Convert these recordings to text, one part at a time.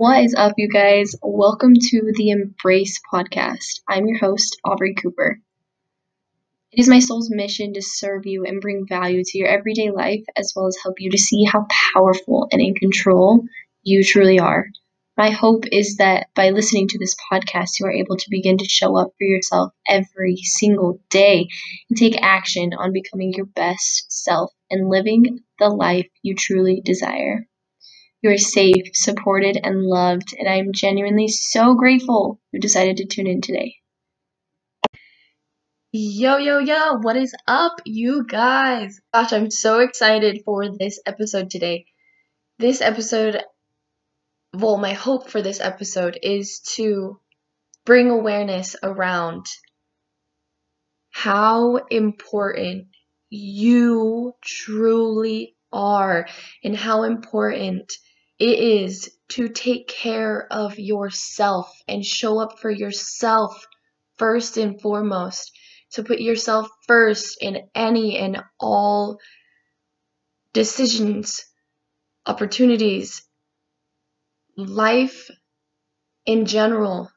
What is up, you guys? Welcome to the Embrace podcast. I'm your host, Aubree Cooper. It is my soul's mission to serve you and bring value to your everyday life, as well as help you to see how powerful and in control you truly are. My hope is that by listening to this podcast, you are able to begin to show up for yourself every single day and take action on becoming your best self and living the life you truly desire. You are safe, supported, and loved, and I am genuinely so grateful you decided to tune in today. Yo, yo, yo, what is up, you guys? Gosh, I'm so excited for this episode today. This episode, well, my hope for this episode is to bring awareness around how important you truly are and how important it is to take care of yourself and show up for yourself first and foremost. To put yourself first in any and all decisions, opportunities, life in general.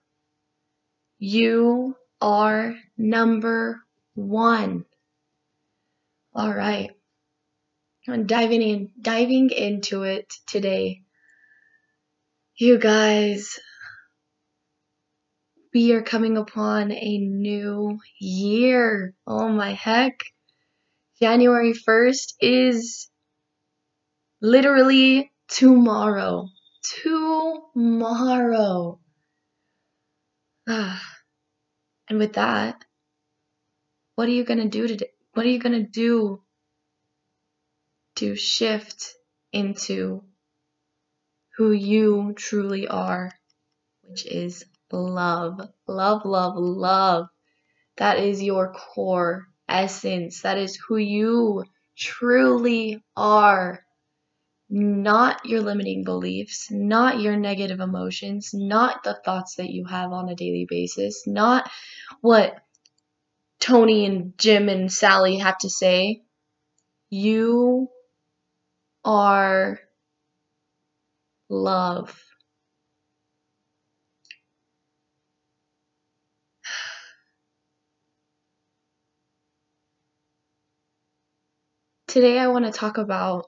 You are number one. All right. I'm diving in, diving into it today you guys, we are coming upon a new year. Oh my heck. January 1st is literally tomorrow. Tomorrow. Ah. And with that, what are you going to do today? What are you going to do to shift into who you truly are, which is love. Love, love, love. That is your core essence. That is who you truly are. Not your limiting beliefs, not your negative emotions, not the thoughts that you have on a daily basis, not what Tony and Jim and Sally have to say. You are love. Today, I want to talk about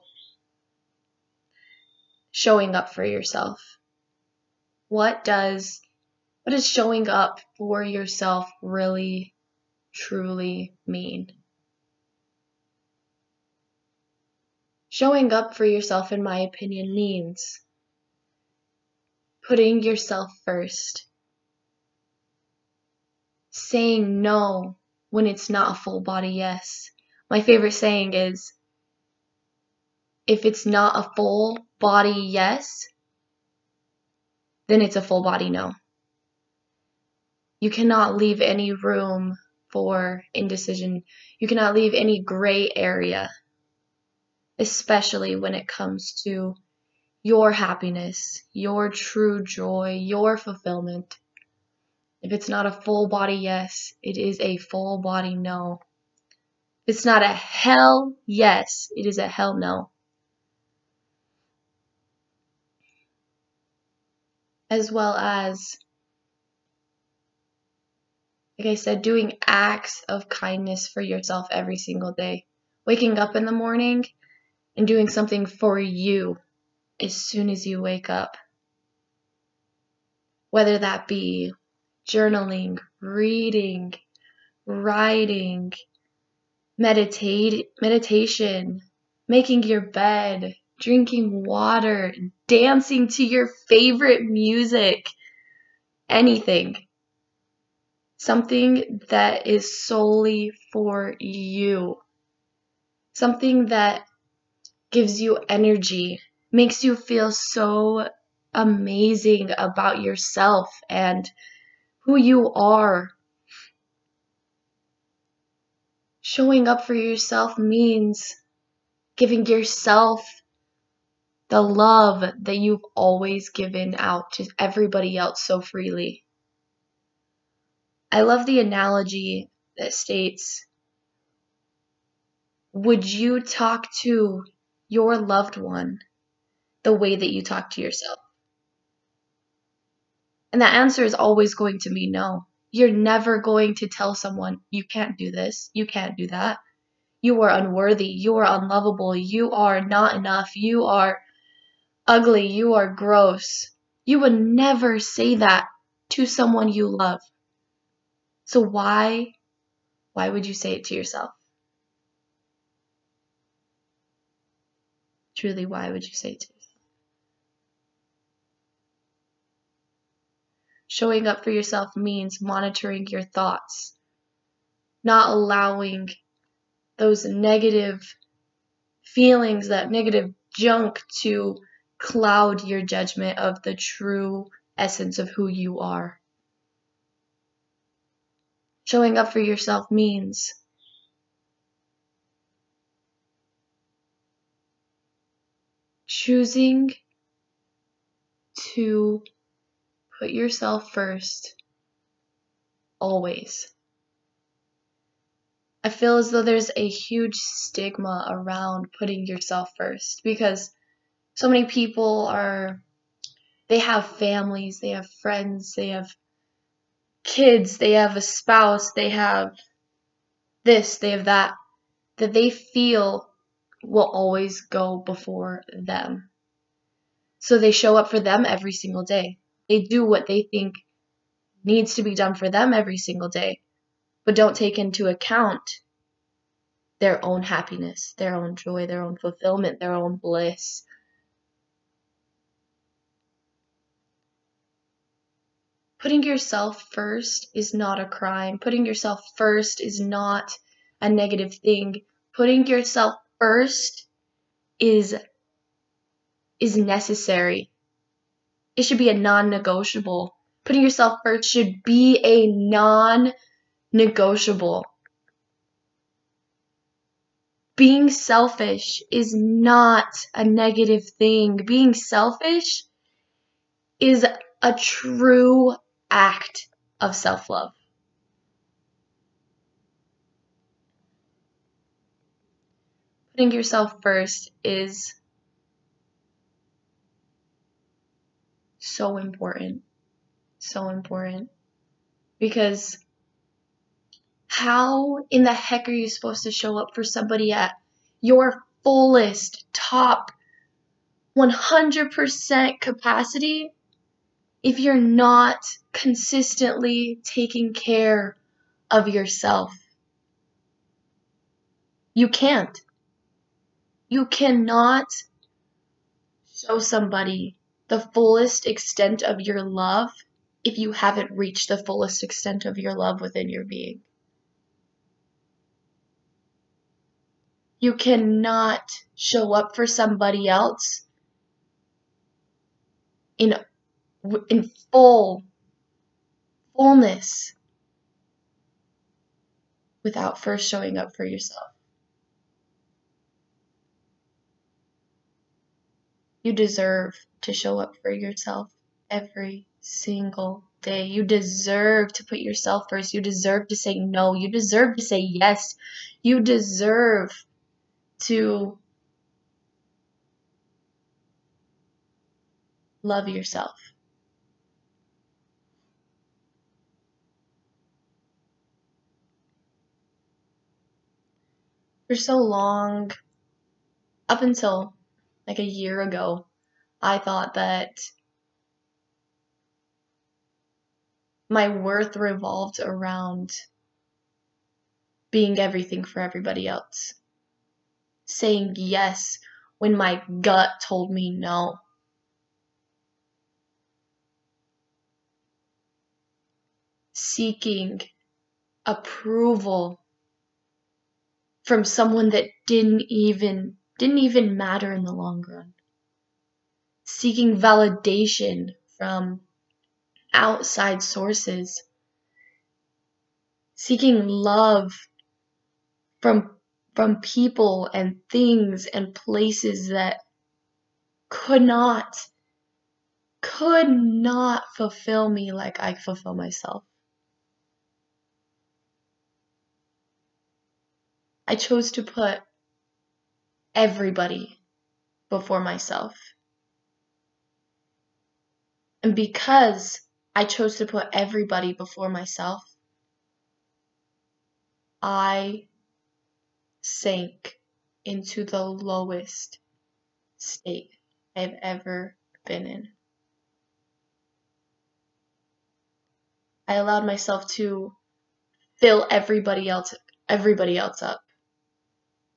showing up for yourself. What does what does showing up for yourself really truly mean? Showing up for yourself, in my opinion, means putting yourself first, saying no when it's not a full body yes. My favorite saying is if it's not a full body yes, then it's a full body no. You cannot leave any room for indecision. You cannot leave any gray area, especially when it comes to your happiness, your true joy, your fulfillment. If it's not a full body yes, it is a full body no. If it's not a hell yes, it is a hell no. As well as, like I said, doing acts of kindness for yourself every single day. Waking up in the morning and doing something for you as soon as you wake up. Whether that be journaling, reading, writing, meditate, meditation, making your bed, drinking water, dancing to your favorite music, anything. Something that is solely for you. Something that gives you energy makes you feel so amazing about yourself and who you are. Showing up for yourself means giving yourself the love that you've always given out to everybody else so freely. I love the analogy that states Would you talk to your loved one the way that you talk to yourself. And that answer is always going to be no. You're never going to tell someone, you can't do this, you can't do that. You are unworthy, you are unlovable, you are not enough, you are ugly, you are gross. You would never say that to someone you love. So why, why would you say it to yourself? Truly, why would you say it to Showing up for yourself means monitoring your thoughts, not allowing those negative feelings, that negative junk to cloud your judgment of the true essence of who you are. Showing up for yourself means choosing to put yourself first always. I feel as though there's a huge stigma around putting yourself first because so many people are they have families, they have friends, they have kids, they have a spouse, they have this, they have that that they feel will always go before them. So they show up for them every single day. They do what they think needs to be done for them every single day, but don't take into account their own happiness, their own joy, their own fulfillment, their own bliss. Putting yourself first is not a crime. Putting yourself first is not a negative thing. Putting yourself first is is necessary. It should be a non-negotiable. Putting yourself first should be a non-negotiable. Being selfish is not a negative thing. Being selfish is a true act of self-love. putting yourself first is so important. So important. Because how in the heck are you supposed to show up for somebody at your fullest, top 100% capacity if you're not consistently taking care of yourself? You can't. You cannot show somebody the fullest extent of your love if you haven't reached the fullest extent of your love within your being. You cannot show up for somebody else in in full fullness without first showing up for yourself. You deserve to show up for yourself every single day. You deserve to put yourself first. You deserve to say no. You deserve to say yes. You deserve to love yourself. For so long, up until like a year ago, I thought that my worth revolved around being everything for everybody else. Saying yes when my gut told me no. Seeking approval from someone that didn't even didn't even matter in the long run. Seeking validation from outside sources. Seeking love from from people and things and places that could not could not fulfill me like I fulfill myself. I chose to put everybody before myself. And because I chose to put everybody before myself, I sank into the lowest state I've ever been in. I allowed myself to fill everybody else everybody else up.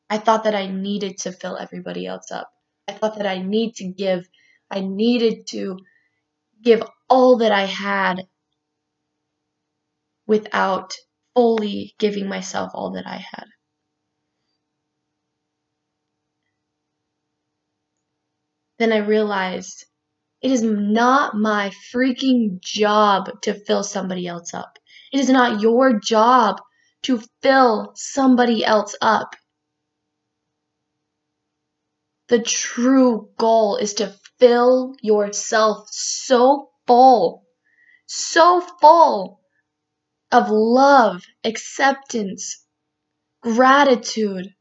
I thought that I needed to fill everybody else up. I thought that I need to give I needed to give all that I had without fully giving myself all that I had. Then I realized it is not my freaking job to fill somebody else up. It is not your job to fill somebody else up. The true goal is to fill yourself so full, so full of love, acceptance, gratitude,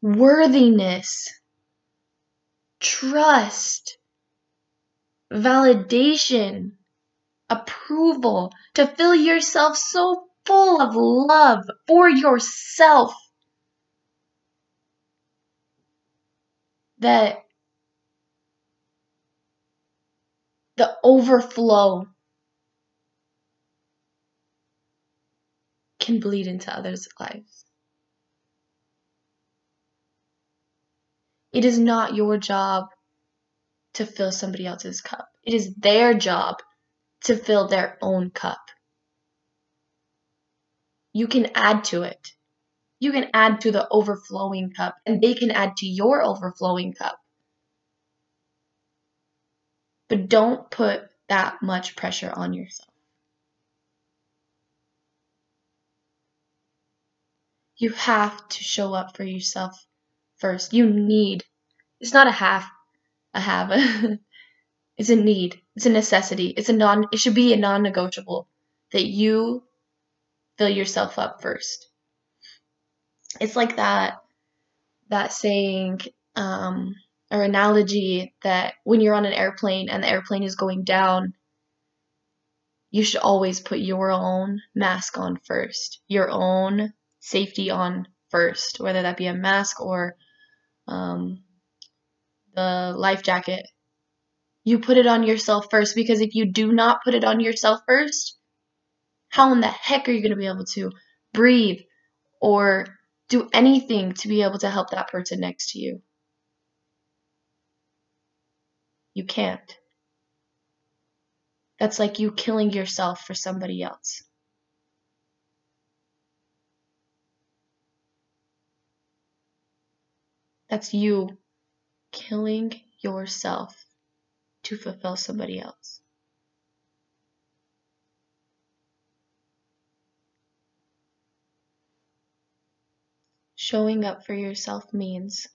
worthiness, trust, validation, approval, to fill yourself so full of love for yourself that the overflow can bleed into others' lives. It is not your job to fill somebody else's cup. It is their job to fill their own cup. You can add to it. You can add to the overflowing cup, and they can add to your overflowing cup. But don't put that much pressure on yourself. You have to show up for yourself first. You need. It's not a half, a have. it's a need. It's a necessity. It's a non. It should be a non-negotiable that you fill yourself up first. It's like that. That saying. Um, or analogy that when you're on an airplane and the airplane is going down, you should always put your own mask on first, your own safety on first, whether that be a mask or um, the life jacket. You put it on yourself first because if you do not put it on yourself first, how in the heck are you going to be able to breathe or do anything to be able to help that person next to you? You can't. That's like you killing yourself for somebody else. That's you killing yourself to fulfill somebody else. Showing up for yourself means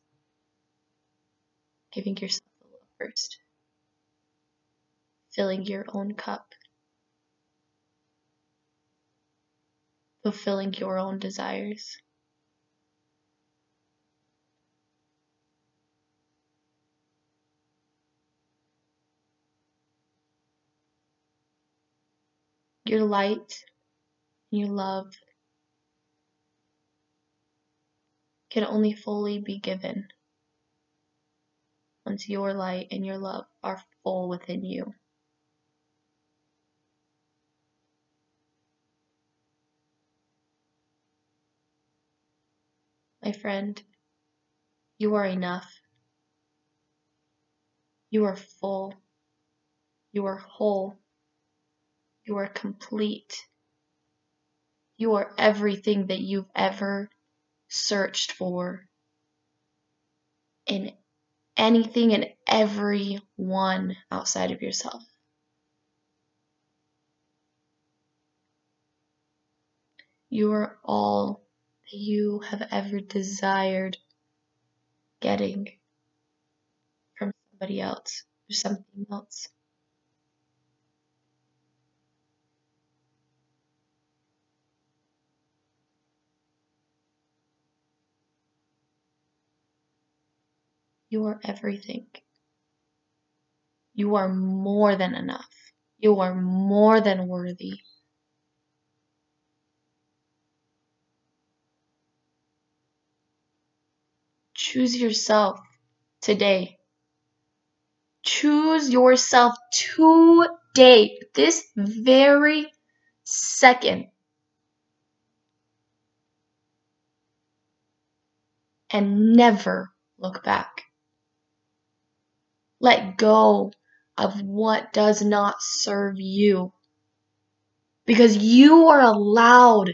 giving yourself the love first filling your own cup, fulfilling your own desires. Your light, your love can only fully be given once your light and your love are full within you. My friend, you are enough. You are full. You are whole. You are complete. You are everything that you've ever searched for in anything and everyone outside of yourself. You are all that you have ever desired getting from somebody else or something else. You are everything. You are more than enough. You are more than worthy. Choose yourself today. Choose yourself today, this very second. And never look back. Let go of what does not serve you. Because you are allowed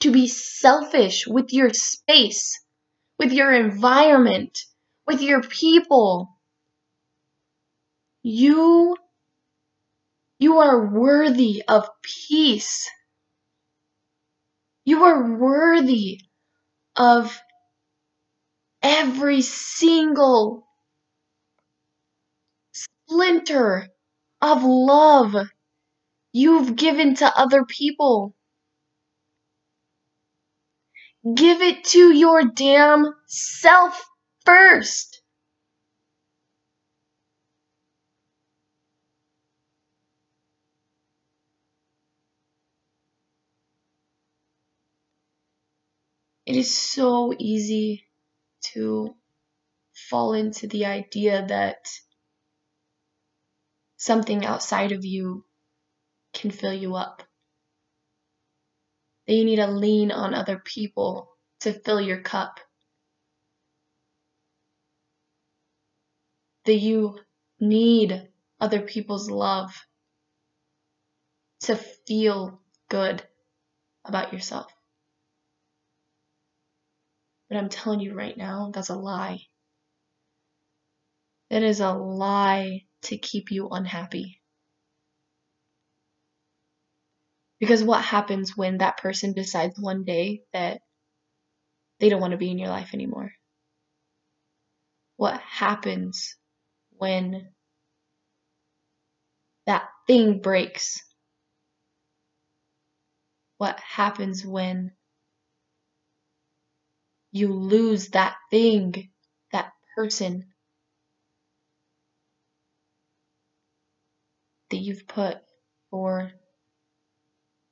to be selfish with your space, with your environment, with your people. You you are worthy of peace. You are worthy of every single splinter of love you've given to other people. Give it to your damn self first. It is so easy to fall into the idea that something outside of you can fill you up. That you need to lean on other people to fill your cup. That you need other people's love to feel good about yourself. But I'm telling you right now, that's a lie. That is a lie to keep you unhappy. Because what happens when that person decides one day that they don't want to be in your life anymore? What happens when that thing breaks? What happens when you lose that thing, that person that you've put or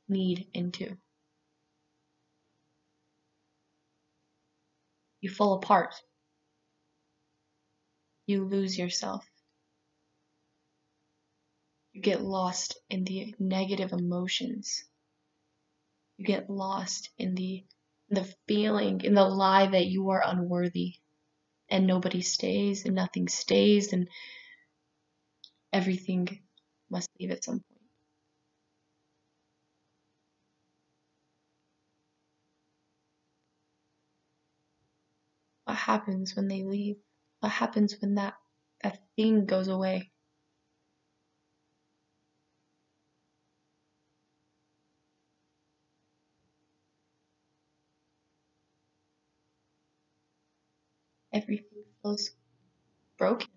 need into. You fall apart. You lose yourself. You get lost in the negative emotions. You get lost in the the feeling, in the lie that you are unworthy and nobody stays and nothing stays and everything must leave at some point. What happens when they leave? What happens when that, that thing goes away? Everything feels broken,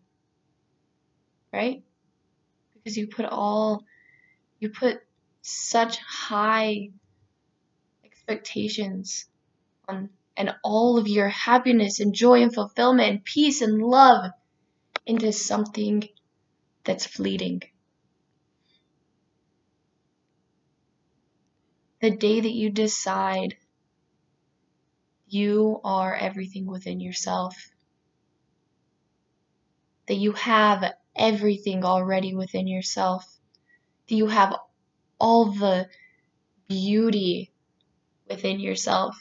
right? Because you put all you put such high expectations on and all of your happiness and joy and fulfillment and peace and love into something that's fleeting. The day that you decide you are everything within yourself, that you have everything already within yourself. Do you have all the beauty within yourself?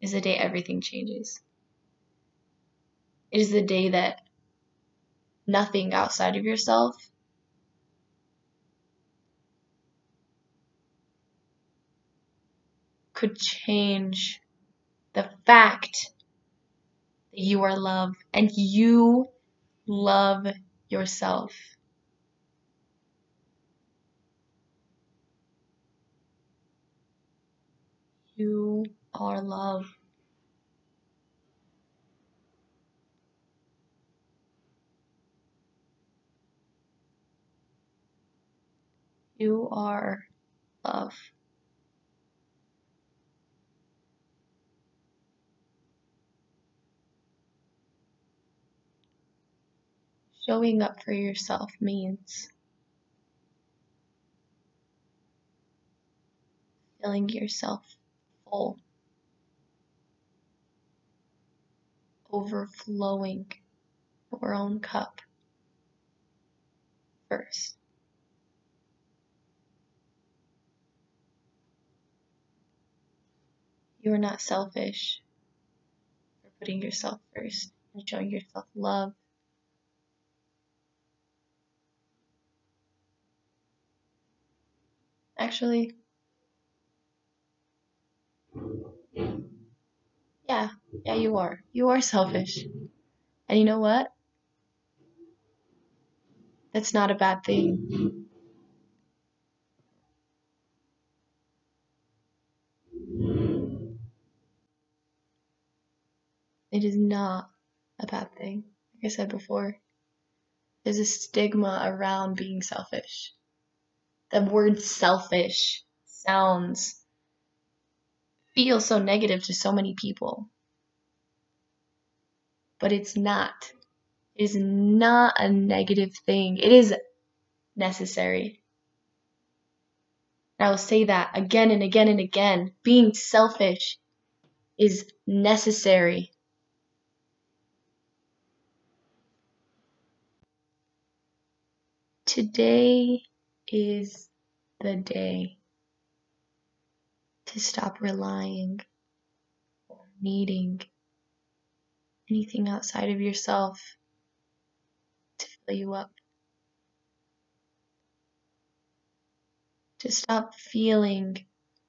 Is the day everything changes. It is the day that nothing outside of yourself could change the fact that you are love and you love yourself. You are love. You are love. Showing up for yourself means filling yourself full, overflowing your own cup first. You are not selfish for putting yourself first and showing yourself love. Actually, yeah, yeah, you are. You are selfish. And you know what? That's not a bad thing. It is not a bad thing. Like I said before, there's a stigma around being selfish. The word selfish sounds, feels so negative to so many people. But it's not. It is not a negative thing. It is necessary. I will say that again and again and again. Being selfish is necessary. Today is the day to stop relying or needing anything outside of yourself to fill you up. To stop feeling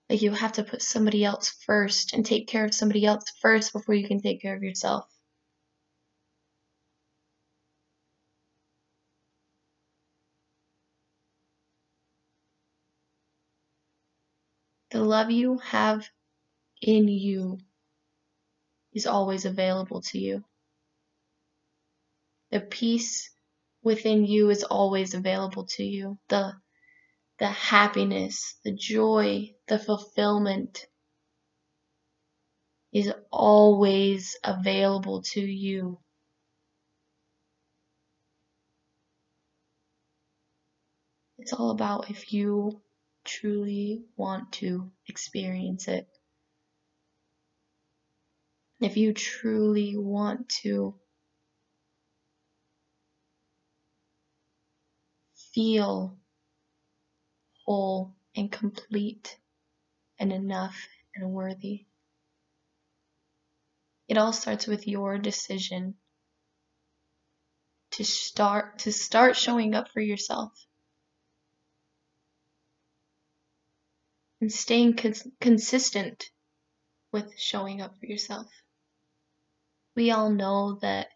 like you have to put somebody else first and take care of somebody else first before you can take care of yourself. The love you have in you is always available to you. The peace within you is always available to you. The the happiness, the joy, the fulfillment is always available to you. It's all about if you truly want to experience it. If you truly want to feel whole and complete and enough and worthy. It all starts with your decision to start to start showing up for yourself. And staying cons- consistent with showing up for yourself. We all know that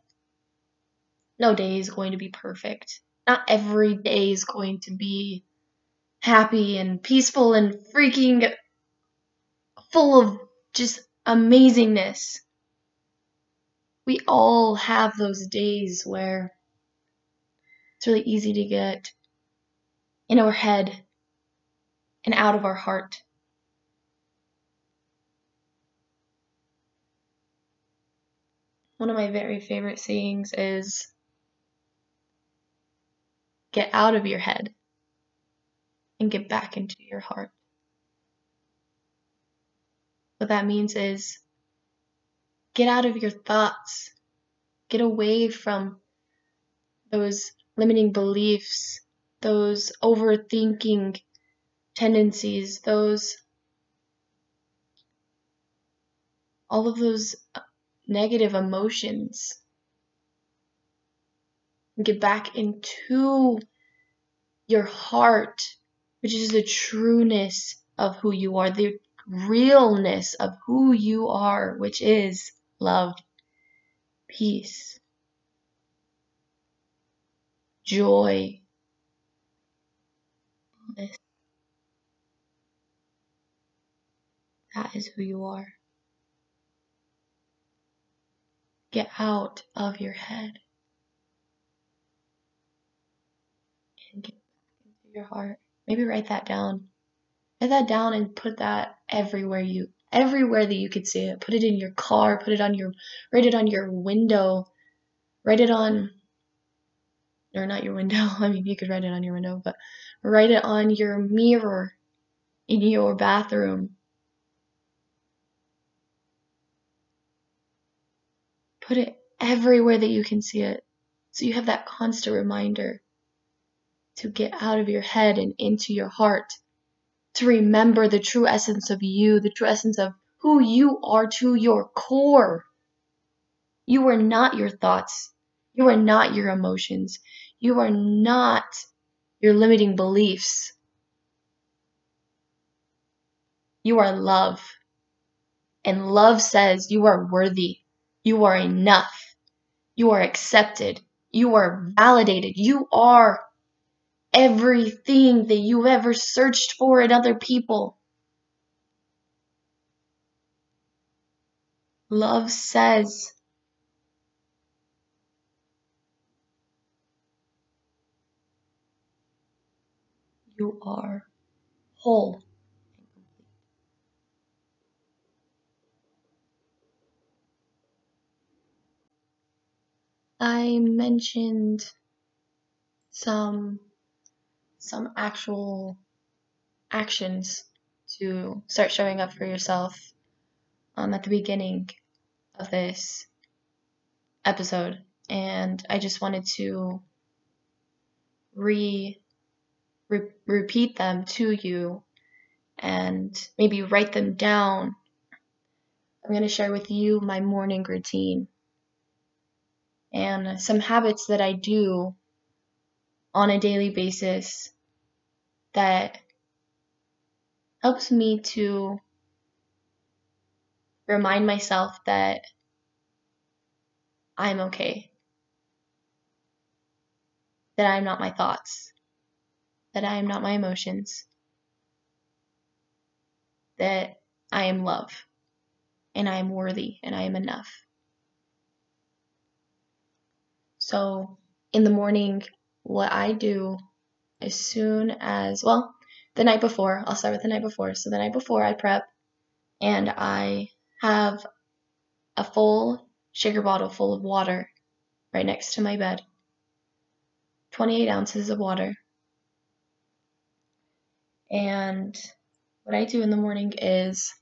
no day is going to be perfect. Not every day is going to be happy and peaceful and freaking full of just amazingness. We all have those days where it's really easy to get in our head and out of our heart. One of my very favorite sayings is get out of your head and get back into your heart. What that means is get out of your thoughts, get away from those limiting beliefs, those overthinking tendencies, those all of those uh, negative emotions. Get back into your heart, which is the trueness of who you are, the realness of who you are, which is love, peace, joy, That is who you are. Get out of your head and get back into your heart. Maybe write that down. Write that down and put that everywhere you everywhere that you could see it. Put it in your car, put it on your write it on your window, write it on or not your window. I mean, you could write it on your window, but write it on your mirror in your bathroom. Put it everywhere that you can see it. So you have that constant reminder to get out of your head and into your heart, to remember the true essence of you, the true essence of who you are to your core. You are not your thoughts. You are not your emotions. You are not your limiting beliefs. You are love. And love says you are worthy. You are enough. You are accepted. You are validated. You are everything that you've ever searched for in other people. Love says you are whole. I mentioned some some actual actions to start showing up for yourself um, at the beginning of this episode, and I just wanted to re, re repeat them to you and maybe write them down. I'm going to share with you my morning routine and some habits that I do on a daily basis that helps me to remind myself that I'm okay. That I'm not my thoughts. That I am not my emotions. That I am love. And I am worthy and I am enough. So in the morning, what I do as soon as, well, the night before, I'll start with the night before. So the night before, I prep and I have a full shaker bottle full of water right next to my bed. 28 ounces of water. And what I do in the morning is,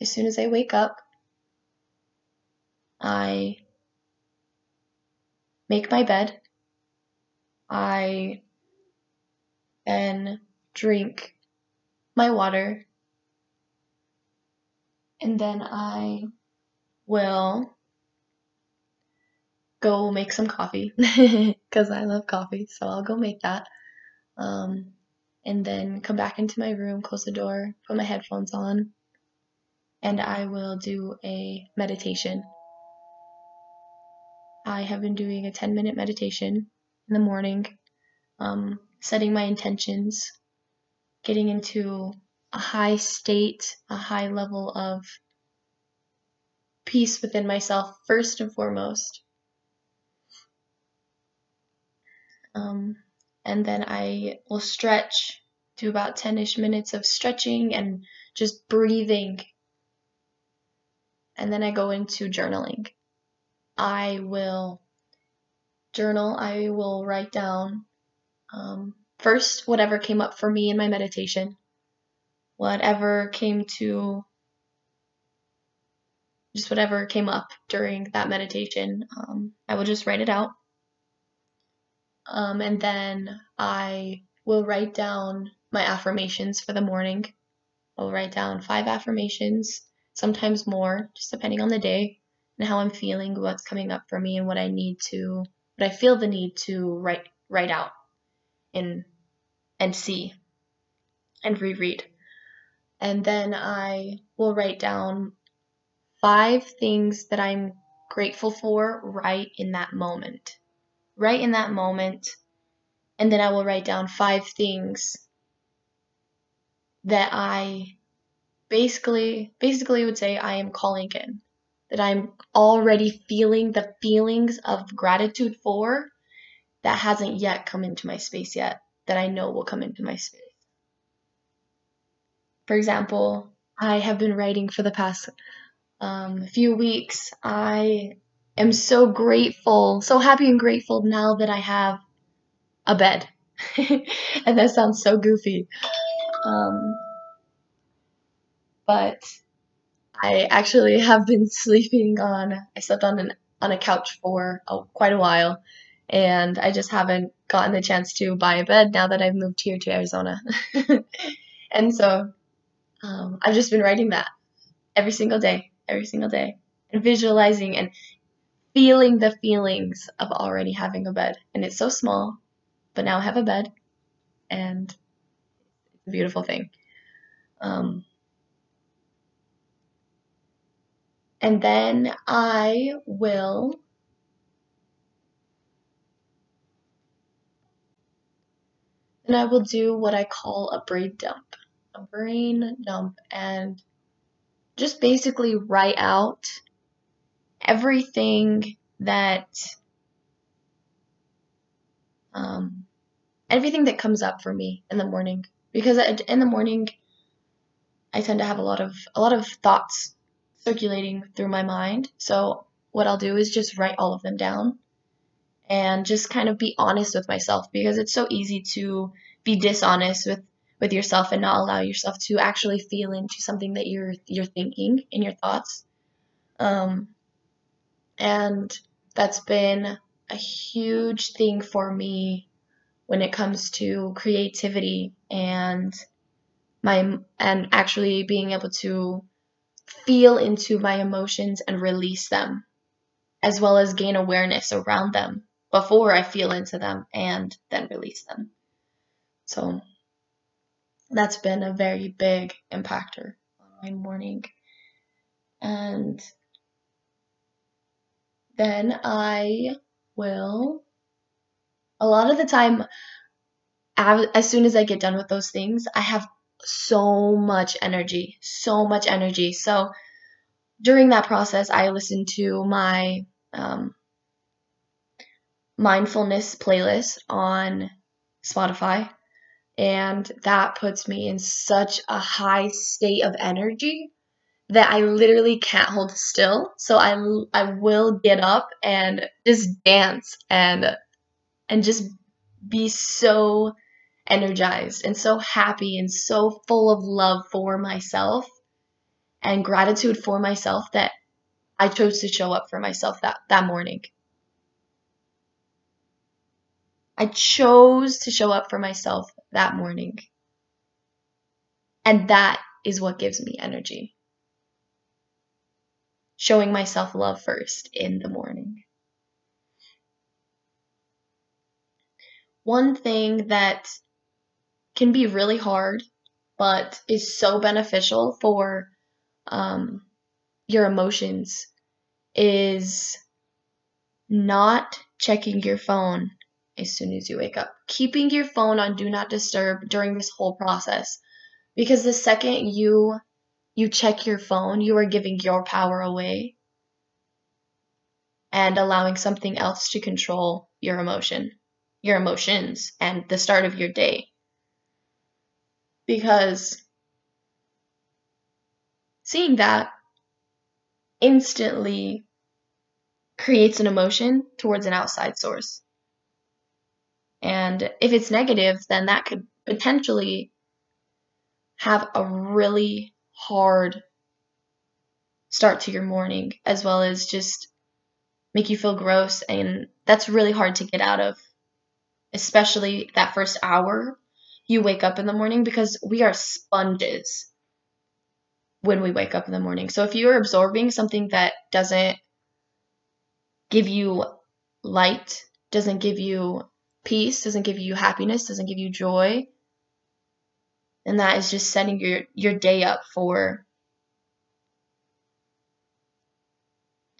as soon as I wake up, I make my bed. I then drink my water. And then I will go make some coffee because I love coffee. So I'll go make that. Um, and then come back into my room, close the door, put my headphones on, and I will do a meditation. I have been doing a 10 minute meditation in the morning, um, setting my intentions, getting into a high state, a high level of peace within myself, first and foremost. Um, and then I will stretch, do about 10 ish minutes of stretching and just breathing. And then I go into journaling. I will journal, I will write down um, first whatever came up for me in my meditation, whatever came to, just whatever came up during that meditation. Um, I will just write it out. Um, and then I will write down my affirmations for the morning. I'll write down five affirmations, sometimes more, just depending on the day and how I'm feeling, what's coming up for me, and what I need to, what I feel the need to write write out and and see and reread. And then I will write down five things that I'm grateful for right in that moment. Right in that moment. And then I will write down five things that I basically basically would say I am calling in that I'm already feeling the feelings of gratitude for that hasn't yet come into my space yet, that I know will come into my space. For example, I have been writing for the past um, few weeks. I am so grateful, so happy and grateful now that I have a bed. and that sounds so goofy. Um, but I actually have been sleeping on, I slept on an on a couch for quite a while, and I just haven't gotten the chance to buy a bed now that I've moved here to Arizona. and so um, I've just been writing that every single day, every single day, and visualizing and feeling the feelings of already having a bed. And it's so small, but now I have a bed, and it's a beautiful thing. Um, and then I will then I will do what I call a brain dump. A brain dump and just basically write out everything that um, everything that comes up for me in the morning because in the morning I tend to have a lot of a lot of thoughts circulating through my mind. So what I'll do is just write all of them down and just kind of be honest with myself because it's so easy to be dishonest with with yourself and not allow yourself to actually feel into something that you're you're thinking in your thoughts. Um, and that's been a huge thing for me when it comes to creativity and my and actually being able to feel into my emotions and release them, as well as gain awareness around them before I feel into them and then release them. So that's been a very big impactor on my morning. And then I will, a lot of the time, as soon as I get done with those things, I have so much energy, so much energy. So during that process, I listened to my um, mindfulness playlist on Spotify, and that puts me in such a high state of energy that I literally can't hold still. So I I will get up and just dance and and just be so energized and so happy and so full of love for myself and gratitude for myself that I chose to show up for myself that, that morning. I chose to show up for myself that morning. And that is what gives me energy. Showing myself love first in the morning. One thing that can be really hard, but is so beneficial for um, your emotions is not checking your phone as soon as you wake up. Keeping your phone on do not disturb during this whole process. Because the second you you check your phone, you are giving your power away and allowing something else to control your emotion, your emotions and the start of your day because seeing that instantly creates an emotion towards an outside source. And if it's negative, then that could potentially have a really hard start to your morning, as well as just make you feel gross. And that's really hard to get out of, especially that first hour you wake up in the morning because we are sponges when we wake up in the morning. So if you're absorbing something that doesn't give you light, doesn't give you peace, doesn't give you happiness, doesn't give you joy, and that is just setting your your day up for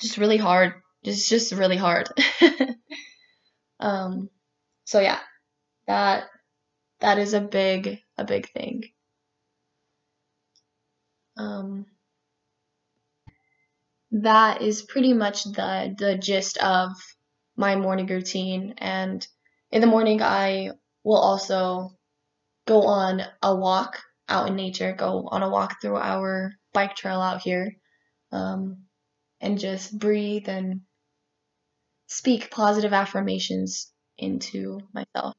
just really hard. It's just really hard. um so yeah, that that is a big a big thing. Um, that is pretty much the the gist of my morning routine and in the morning I will also go on a walk out in nature, go on a walk through our bike trail out here, um, and just breathe and speak positive affirmations into myself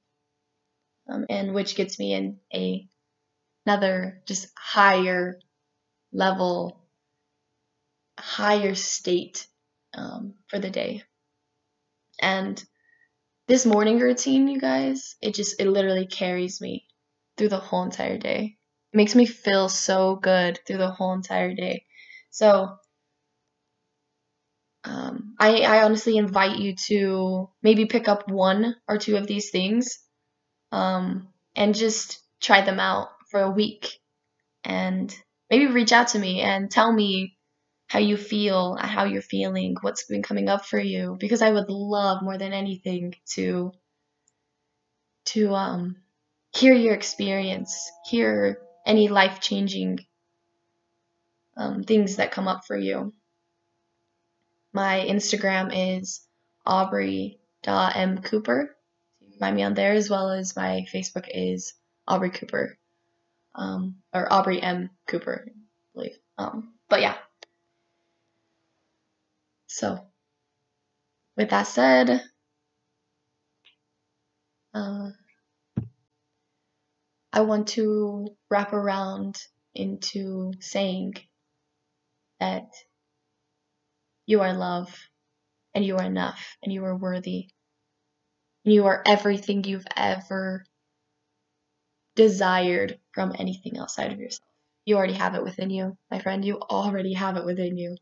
um, and which gets me in a another just higher level, higher state um, for the day. And this morning routine, you guys, it just it literally carries me through the whole entire day. It makes me feel so good through the whole entire day. So um, I, I honestly invite you to maybe pick up one or two of these things um, and just try them out for a week and maybe reach out to me and tell me how you feel, how you're feeling, what's been coming up for you because I would love more than anything to to um hear your experience, hear any life-changing um, things that come up for you. My Instagram is aubree.mcooper. Find me on there as well as my Facebook is Aubree Cooper. Um, or Aubree M. Cooper, I believe. Um, but yeah. So, with that said, uh, I want to wrap around into saying that you are love, and you are enough, and you are worthy. You are everything you've ever desired from anything outside of yourself. You already have it within you, my friend. You already have it within you.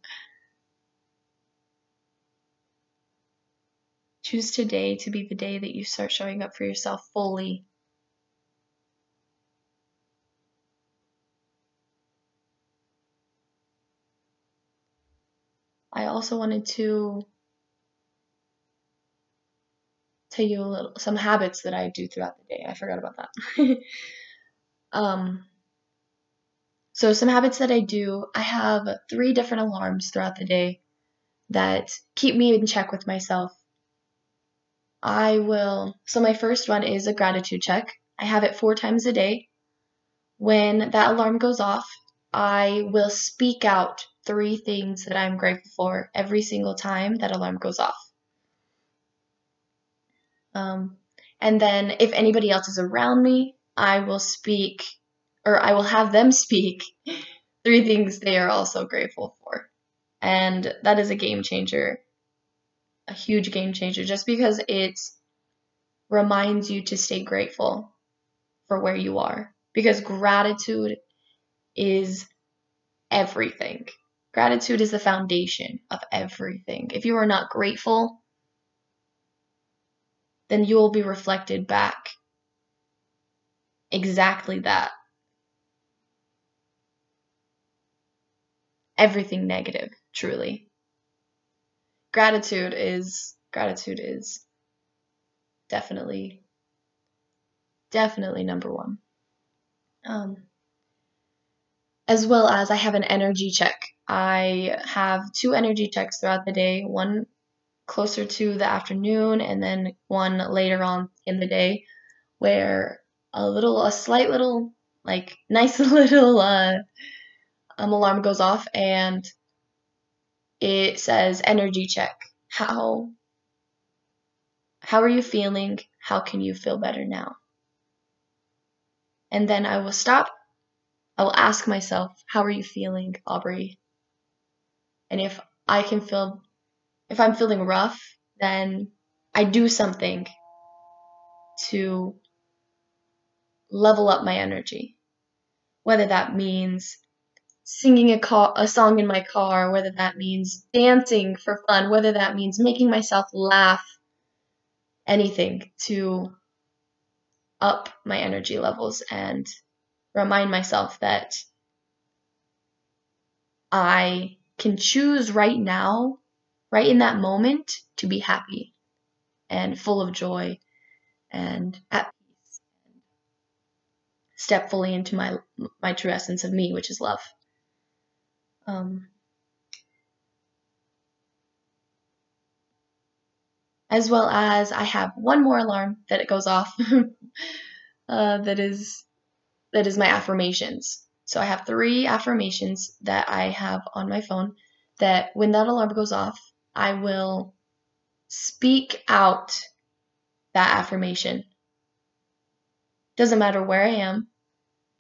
Choose today to be the day that you start showing up for yourself fully I also wanted to tell you a little some habits that I do throughout the day. I forgot about that. um, so some habits that I do, I have three different alarms throughout the day that keep me in check with myself. I will so my first one is a gratitude check. I have it four times a day. When that alarm goes off, I will speak out three things that I'm grateful for every single time that alarm goes off. Um, and then if anybody else is around me, I will speak, or I will have them speak three things they are also grateful for. And that is a game changer, a huge game changer, just because it reminds you to stay grateful for where you are. Because gratitude is everything. Gratitude is the foundation of everything. If you are not grateful, then you will be reflected back exactly that. Everything negative, truly. Gratitude is gratitude is definitely definitely number one. Um, as well as I have an energy check. I have two energy checks throughout the day, one closer to the afternoon and then one later on in the day where a little a slight little like nice little uh, um, alarm goes off and it says energy check. How how are you feeling? How can you feel better now? And then I will stop. I will ask myself, how are you feeling, Aubree? And if I can feel, if I'm feeling rough, then I do something to level up my energy. Whether that means singing a, a song in my car, whether that means dancing for fun, whether that means making myself laugh, anything to up my energy levels and remind myself that I can choose right now, right in that moment, to be happy and full of joy and at peace. and Step fully into my my true essence of me, which is love. Um, as well as I have one more alarm that it goes off. uh, that is that is my affirmations. So I have three affirmations that I have on my phone that when that alarm goes off, I will speak out that affirmation. Doesn't matter where I am,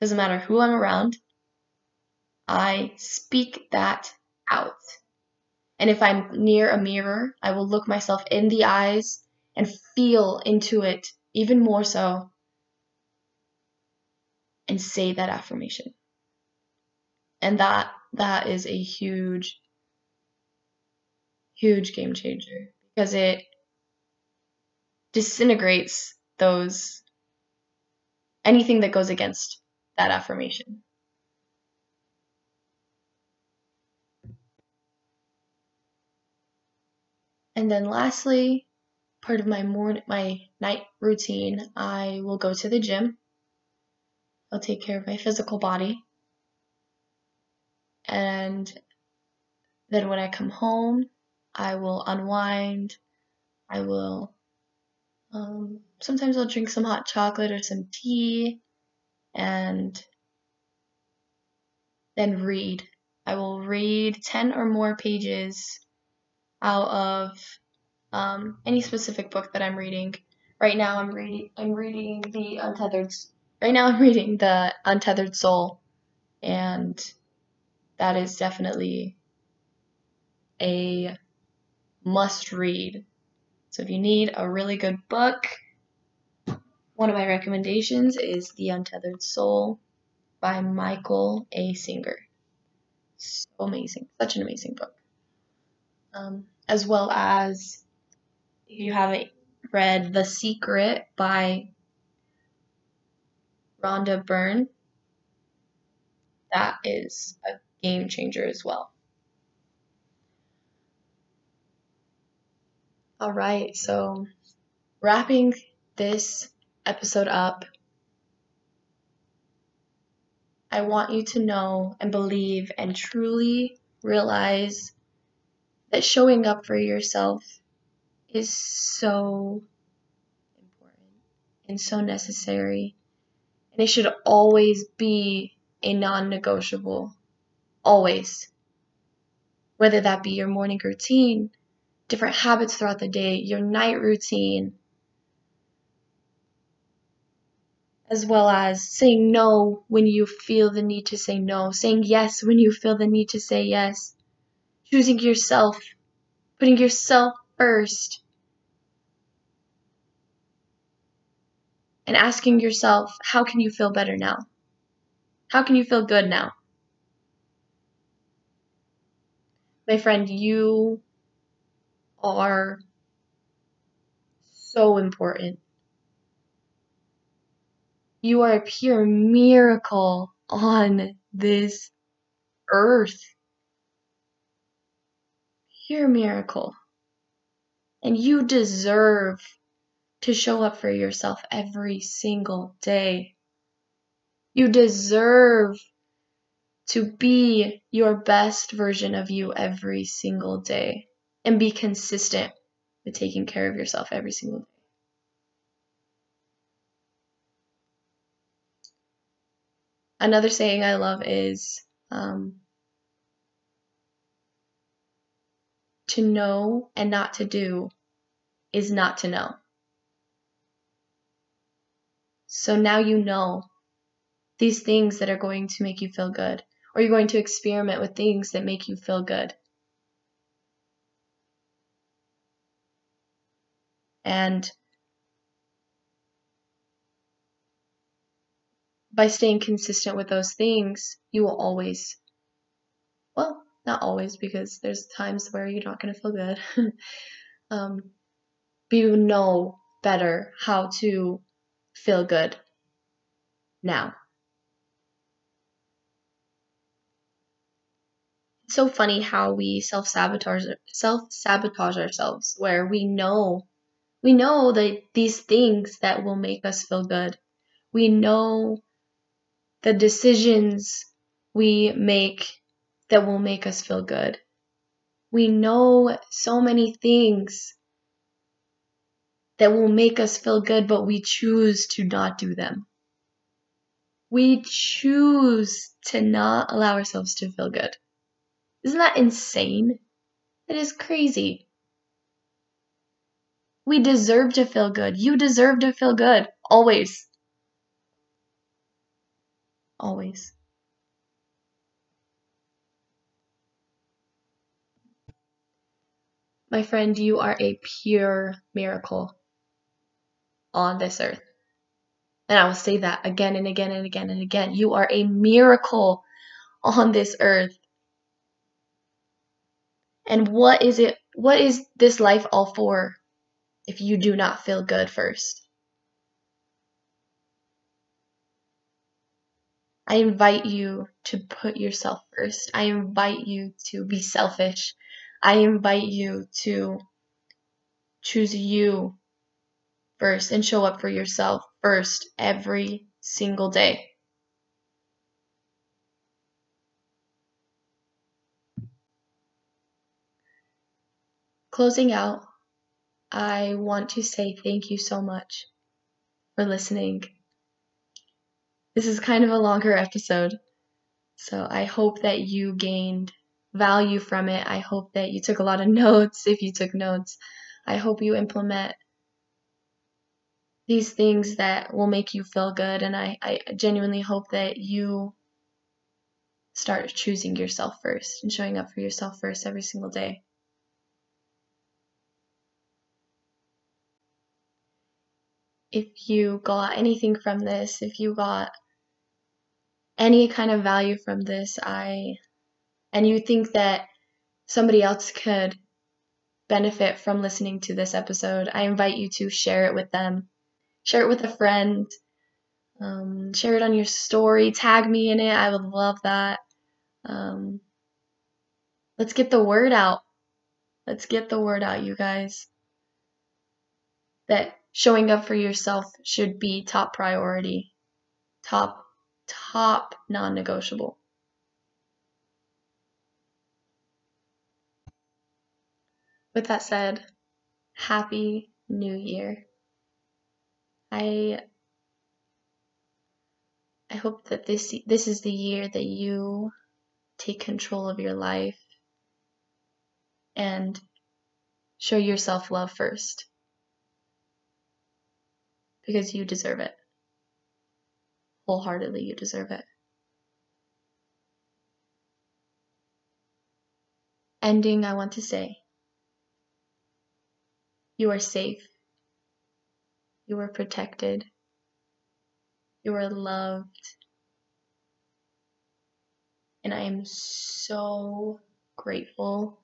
doesn't matter who I'm around. I speak that out. And if I'm near a mirror, I will look myself in the eyes and feel into it even more so and say that affirmation. And that that is a huge huge game changer because it disintegrates those anything that goes against that affirmation. And then lastly, part of my morning my night routine, I will go to the gym. I'll take care of my physical body. And then when I come home, I will unwind. I will um, sometimes I'll drink some hot chocolate or some tea and then read. I will read 10 or more pages out of um, any specific book that I'm reading. Right now I'm reading I'm reading the Untethered right now I'm reading the Untethered Soul and that is definitely a must read. So if you need a really good book, one of my recommendations is The Untethered Soul by Michael A. Singer. So amazing. Such an amazing book. Um, as well as, if you haven't read The Secret by Rhonda Byrne, that is a game changer as well. All right, so wrapping this episode up, I want you to know and believe and truly realize that showing up for yourself is so important and so necessary. And it should always be a non negotiable. Always. Whether that be your morning routine, different habits throughout the day, your night routine, as well as saying no when you feel the need to say no, saying yes when you feel the need to say yes, choosing yourself, putting yourself first, and asking yourself, how can you feel better now? How can you feel good now? My friend, you are so important. You are a pure miracle on this earth. Pure miracle. And you deserve to show up for yourself every single day. You deserve to be your best version of you every single day and be consistent with taking care of yourself every single day. Another saying I love is um, to know and not to do is not to know. So now you know these things that are going to make you feel good, or you're going to experiment with things that make you feel good. And by staying consistent with those things, you will always, well, not always, because there's times where you're not going to feel good. um, but you know better how to feel good now. It's so funny how we self sabotage self sabotage ourselves, where we know we know that these things that will make us feel good. We know the decisions we make that will make us feel good. We know so many things that will make us feel good, but we choose to not do them. We choose to not allow ourselves to feel good. Isn't that insane? It is crazy. We deserve to feel good. You deserve to feel good. Always. Always. My friend, you are a pure miracle on this earth. And I will say that again and again and again and again. You are a miracle on this earth. And what is it? What is this life all for if you do not feel good first? I invite you to put yourself first. I invite you to be selfish. I invite you to choose you first and show up for yourself first every single day. Closing out, I want to say thank you so much for listening. This is kind of a longer episode, so I hope that you gained value from it. I hope that you took a lot of notes if you took notes. I hope you implement these things that will make you feel good. And I, I genuinely hope that you start choosing yourself first and showing up for yourself first every single day. If you got anything from this, if you got any kind of value from this, I and you think that somebody else could benefit from listening to this episode, I invite you to share it with them share it with a friend, um, share it on your story, tag me in it. I would love that. Um, let's get the word out. Let's get the word out, you guys. That showing up for yourself should be top priority, top, top non negotiable. With that said, Happy New Year. I I hope that this this is the year that you take control of your life and show yourself love first because you deserve it. Wholeheartedly, you deserve it. Ending, I want to say, you are safe you are protected. You are loved. And I am so grateful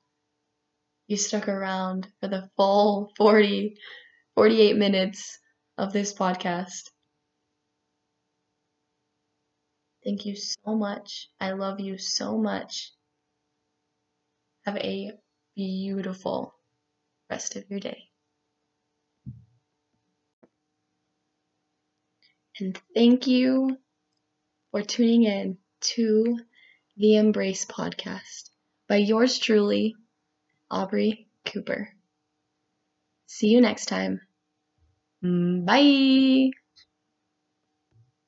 you stuck around for the full 40, 48 minutes of this podcast. Thank you so much. I love you so much. Have a beautiful rest of your day. And thank you for tuning in to the Embrace Podcast by yours truly, Aubree Cooper. See you next time. Mm, bye.